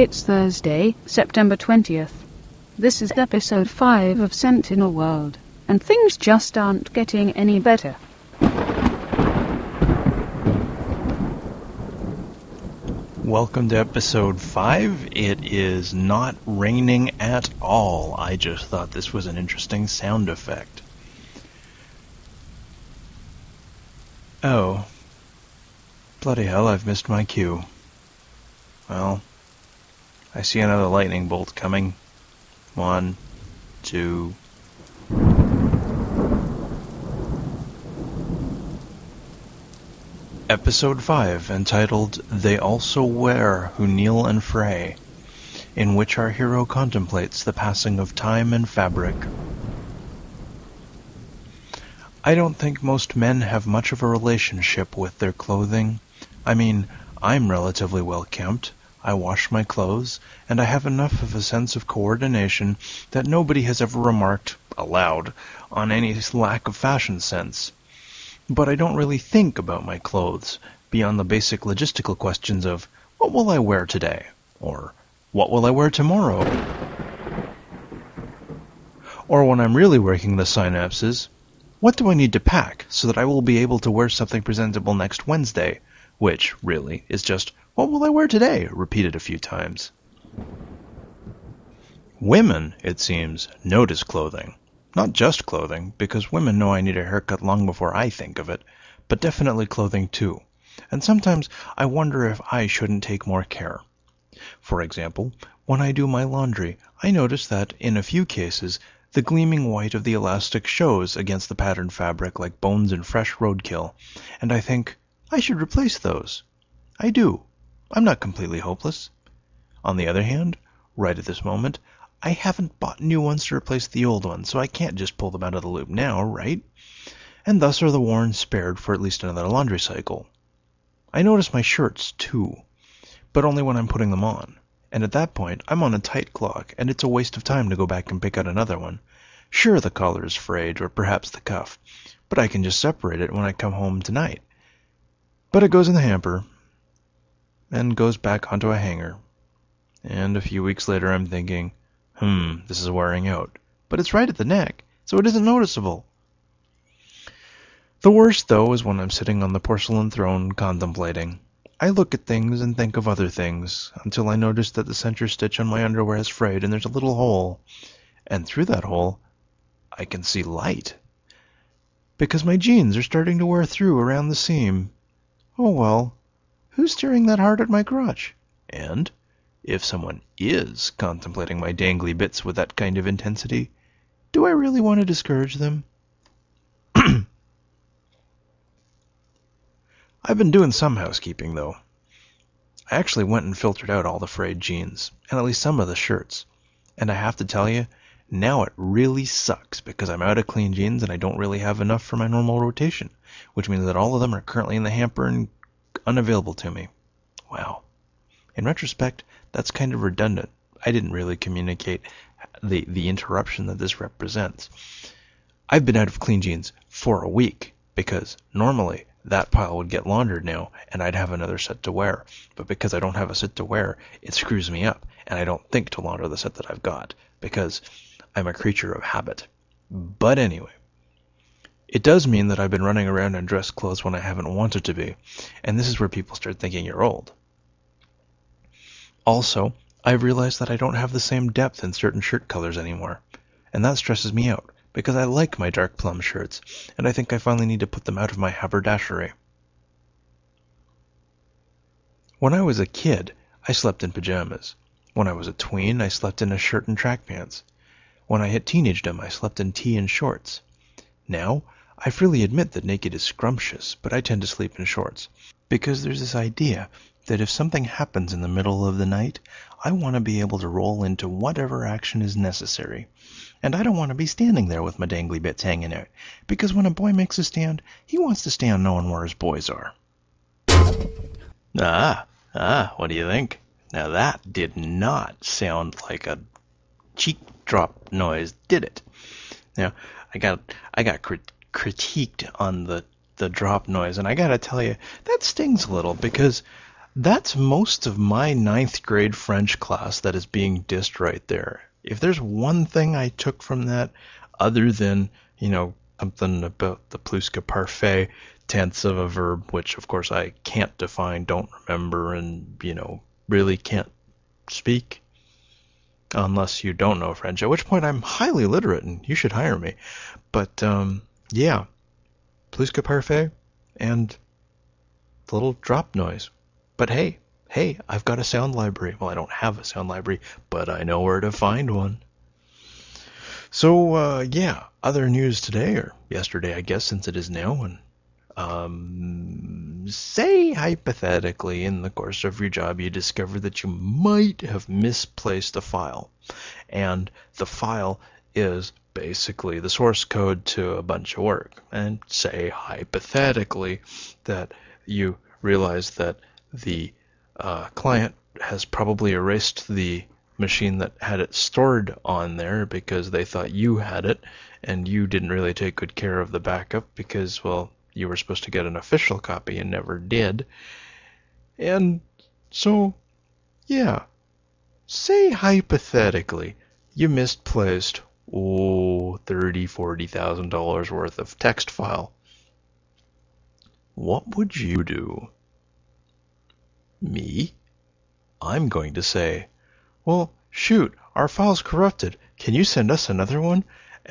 It's Thursday, September 20th. This is episode 5 of Sentinel World, and things just aren't getting any better. Welcome to episode 5. It is not raining at all. I just thought this was an interesting sound effect. Oh. Bloody hell, I've missed my cue. Well, I see another lightning bolt coming. One, two. Episode 5, entitled They Also Wear Who Kneel and Fray, in which our hero contemplates the passing of time and fabric. I don't think most men have much of a relationship with their clothing. I mean, I'm relatively well kempt. I wash my clothes, and I have enough of a sense of coordination that nobody has ever remarked, aloud, on any lack of fashion sense. But I don't really think about my clothes, beyond the basic logistical questions of, what will I wear today? Or, what will I wear tomorrow? Or when I'm really working the synapses, what do I need to pack so that I will be able to wear something presentable next Wednesday? Which, really, is just, what will I wear today? repeated a few times. Women, it seems, notice clothing. Not just clothing, because women know I need a haircut long before I think of it, but definitely clothing too. And sometimes I wonder if I shouldn't take more care. For example, when I do my laundry, I notice that, in a few cases, the gleaming white of the elastic shows against the patterned fabric like bones in fresh roadkill, and I think, I should replace those. I do. I'm not completely hopeless. On the other hand, right at this moment, I haven't bought new ones to replace the old ones, so I can't just pull them out of the loop now, right? And thus are the worn spared for at least another laundry cycle. I notice my shirts, too, but only when I'm putting them on. And at that point, I'm on a tight clock, and it's a waste of time to go back and pick out another one. Sure, the collar is frayed, or perhaps the cuff, but I can just separate it when I come home tonight. But it goes in the hamper, and goes back onto a hanger. And a few weeks later I'm thinking, hmm, this is wearing out. But it's right at the neck, so it isn't noticeable. The worst, though, is when I'm sitting on the porcelain throne contemplating. I look at things and think of other things, until I notice that the center stitch on my underwear has frayed and there's a little hole. And through that hole, I can see light. Because my jeans are starting to wear through around the seam. Oh well, Who's staring that hard at my crotch? And, if someone is contemplating my dangly bits with that kind of intensity, do I really want to discourage them? I've been doing some housekeeping, though. I actually went and filtered out all the frayed jeans, and at least some of the shirts. And I have to tell you, now it really sucks because I'm out of clean jeans and I don't really have enough for my normal rotation, which means that all of them are currently in the hamper and unavailable to me. Wow. In retrospect, that's kind of redundant. I didn't really communicate the, the interruption that this represents. I've been out of clean jeans for a week because normally that pile would get laundered now and I'd have another set to wear. But because I don't have a set to wear, it screws me up and I don't think to launder the set that I've got because I'm a creature of habit. But anyway, it does mean that I've been running around in dress clothes when I haven't wanted to be, and this is where people start thinking you're old. Also, I've realized that I don't have the same depth in certain shirt colors anymore, and that stresses me out because I like my dark plum shirts, and I think I finally need to put them out of my haberdashery. When I was a kid, I slept in pajamas. When I was a tween, I slept in a shirt and track pants. When I hit teenagedom, I slept in tee and shorts. Now, I freely admit that naked is scrumptious, but I tend to sleep in shorts. Because there's this idea that if something happens in the middle of the night, I want to be able to roll into whatever action is necessary. And I don't want to be standing there with my dangly bits hanging out, because when a boy makes a stand, he wants to stand knowing where his boys are. Ah, ah, what do you think? Now that did not sound like a cheek drop noise, did it? Now, I got I got crit- critiqued on the the drop noise, and I gotta tell you that stings a little because That's most of my ninth grade French class that is being dissed right there. If there's one thing I took from that, other than, you know, something about the plus-que-parfait tense of a verb, which of course I can't define, don't remember, and, you know, really can't speak unless you don't know French, at which point I'm highly literate and you should hire me. But, um, yeah, plus-que-parfait and the little drop noise. But hey, hey, I've got a sound library. Well, I don't have a sound library, but I know where to find one. So, uh, yeah, other news today, or yesterday, I guess, since it is now, and um, say hypothetically in the course of your job you discover that you might have misplaced a file, and the file is basically the source code to a bunch of work, and say hypothetically that you realize that the uh, client has probably erased the machine that had it stored on there because they thought you had it and you didn't really take good care of the backup because, well, you were supposed to get an official copy and never did. And so, yeah, say hypothetically you misplaced oh thirty forty thousand dollars worth of text file. What would you do? Me? I'm going to say, well, shoot, our file's corrupted. Can you send us another one?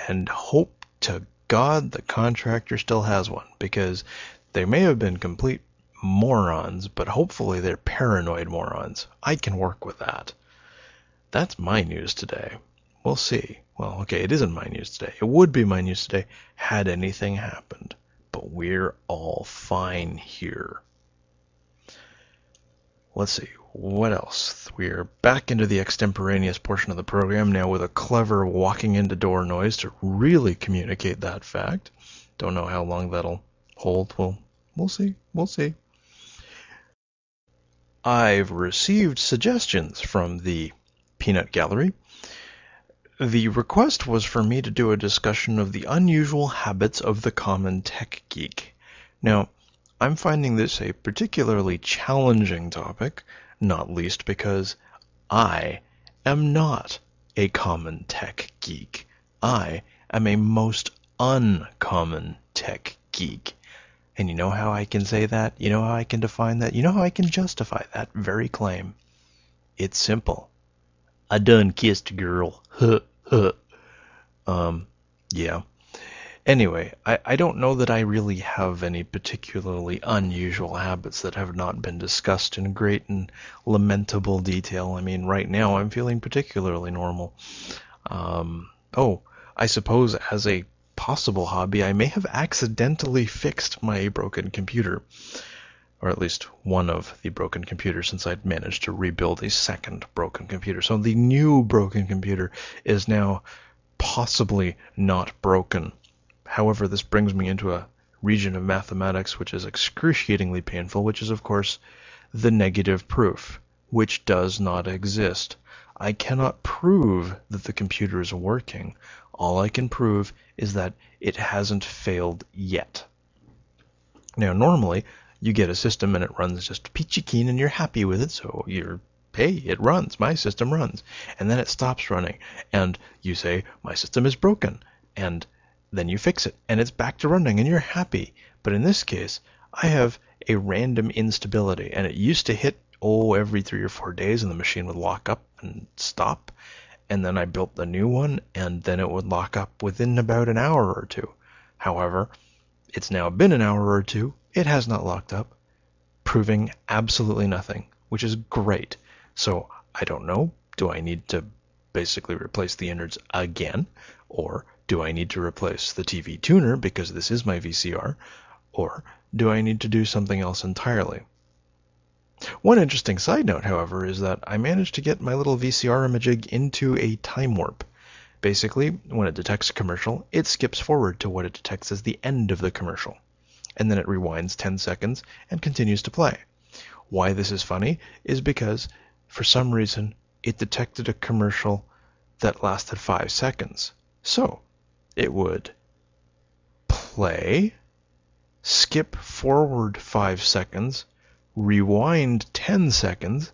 And hope to God the contractor still has one, because they may have been complete morons, but hopefully they're paranoid morons. I can work with that. That's my news today. We'll see. Well, okay, it isn't my news today. It would be my news today had anything happened. But we're all fine here. Let's see, what else? We're back into the extemporaneous portion of the program now with a clever walking into door noise to really communicate that fact. Don't know how long that'll hold. Well, we'll see. We'll see. I've received suggestions from the Peanut Gallery. The request was for me to do a discussion of the unusual habits of the common tech geek. Now, I'm finding this a particularly challenging topic, not least because I am not a common tech geek. I am a most uncommon tech geek. And you know how I can say that? You know how I can define that? You know how I can justify that very claim? It's simple. I done kissed a girl. Huh, huh. Um, yeah. Anyway, I, I don't know that I really have any particularly unusual habits that have not been discussed in great and lamentable detail. I mean, right now I'm feeling particularly normal. Um, oh, I suppose as a possible hobby, I may have accidentally fixed my broken computer. Or at least one of the broken computers, since I'd managed to rebuild a second broken computer. So the new broken computer is now possibly not broken. However, this brings me into a region of mathematics which is excruciatingly painful, which is, of course, the negative proof, which does not exist. I cannot prove that the computer is working. All I can prove is that it hasn't failed yet. Now, normally, you get a system and it runs just peachy keen and you're happy with it, so you're hey, it runs, my system runs. And then it stops running, and you say, my system is broken. And then you fix it and it's back to running and you're happy. But in this case, I have a random instability and it used to hit oh every 3 or 4 days and the machine would lock up and stop. And then I built the new one and then it would lock up within about an hour or two. However, it's now been an hour or two. It has not locked up, proving absolutely nothing, which is great. So I don't know. Do I need to basically replace the innards again? Or do I need to replace the TV tuner because this is my VCR? Or do I need to do something else entirely? One interesting side note, however, is that I managed to get my little VCR imaging into a time warp. Basically, when it detects a commercial, it skips forward to what it detects as the end of the commercial. And then it rewinds 10 seconds and continues to play. Why this is funny is because, for some reason, it detected a commercial that lasted 5 seconds. So, it would play, skip forward five seconds, rewind 10 seconds,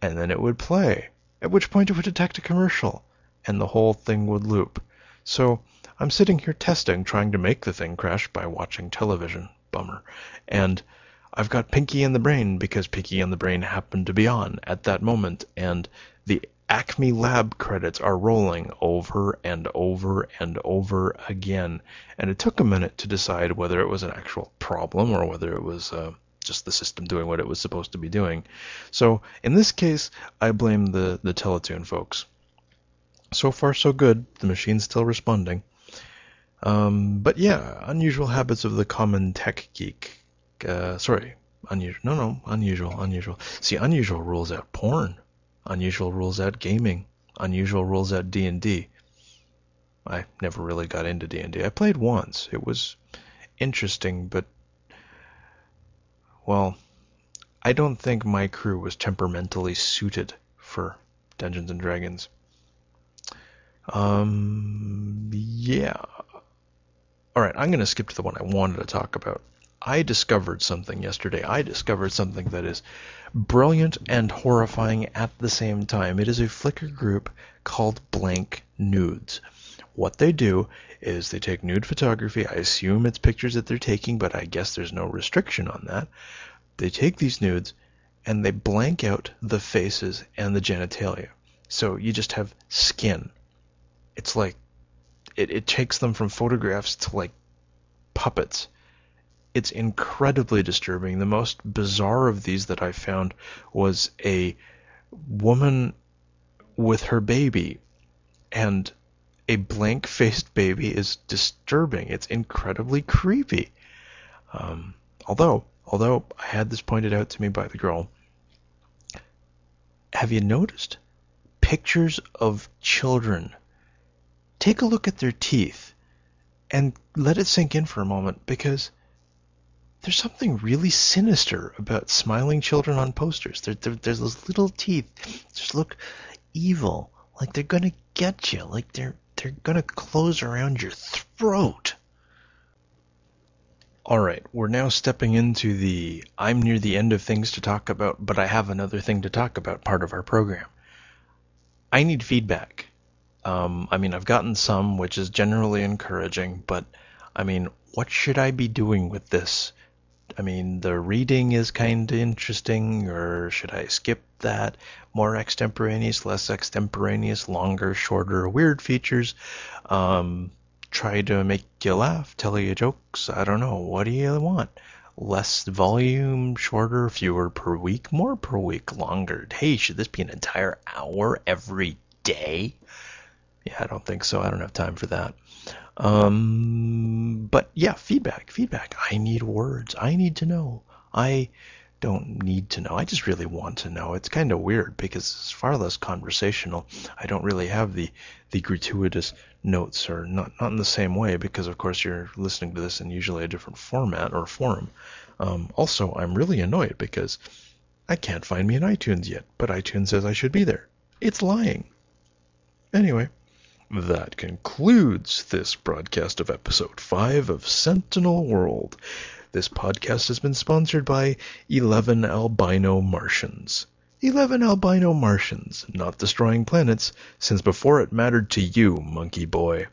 and then it would play, at which point it would detect a commercial, and the whole thing would loop. So I'm sitting here testing, trying to make the thing crash by watching television. Bummer. And I've got Pinky and the Brain because Pinky and the Brain happened to be on at that moment, and the Acme Lab credits are rolling over and over and over again. And it took a minute to decide whether it was an actual problem or whether it was uh, just the system doing what it was supposed to be doing. So in this case, I blame the, the Teletoon folks. So far, so good. The machine's still responding. Um, but yeah, unusual habits of the common tech geek. Uh, sorry, unusual. No, no, unusual, unusual. See, unusual rules out porn. Unusual rules out gaming. Unusual rules out D and D. I never really got into D and. I played once. It was interesting, but well, I don't think my crew was temperamentally suited for Dungeons and Dragons. Um, yeah. All right, I'm going to skip to the one I wanted to talk about. I discovered something yesterday. I discovered something that is brilliant and horrifying at the same time. It is a Flickr group called Blank Nudes. What they do is they take nude photography. I assume it's pictures that they're taking, but I guess there's no restriction on that. They take these nudes and they blank out the faces and the genitalia. So you just have skin. It's like it, it takes them from photographs to like puppets it's incredibly disturbing. The most bizarre of these that I found was a woman with her baby, and a blank faced baby is disturbing. It's incredibly creepy. Um, although, although I had this pointed out to me by the girl, have you noticed pictures of children? Take a look at their teeth and let it sink in for a moment because there's something really sinister about smiling children on posters. There, there, there's those little teeth just look evil, like they're gonna get you, like they're they're gonna close around your throat. All right, we're now stepping into the I'm near the end of things to talk about, but I have another thing to talk about part of our program. I need feedback. Um, I mean, I've gotten some, which is generally encouraging, but I mean, what should I be doing with this? I mean, the reading is kind of interesting, or should I skip that? More extemporaneous, less extemporaneous, longer, shorter, weird features. Um, try to make you laugh, tell you jokes. I don't know. What do you want? Less volume, shorter, fewer per week, more per week, longer. Hey, should this be an entire hour every day? Yeah, I don't think so. I don't have time for that. Um, but yeah, feedback, feedback. I need words. I need to know. I don't need to know. I just really want to know. It's kind of weird because it's far less conversational. I don't really have the the gratuitous notes or not not in the same way because of course you're listening to this in usually a different format or forum. Um, also, I'm really annoyed because I can't find me in iTunes yet, but iTunes says I should be there. It's lying. Anyway, that concludes this broadcast of episode 5 of Sentinel World. This podcast has been sponsored by 11 Albino Martians. 11 albino Martians, not destroying planets, since before it mattered to you, monkey boy.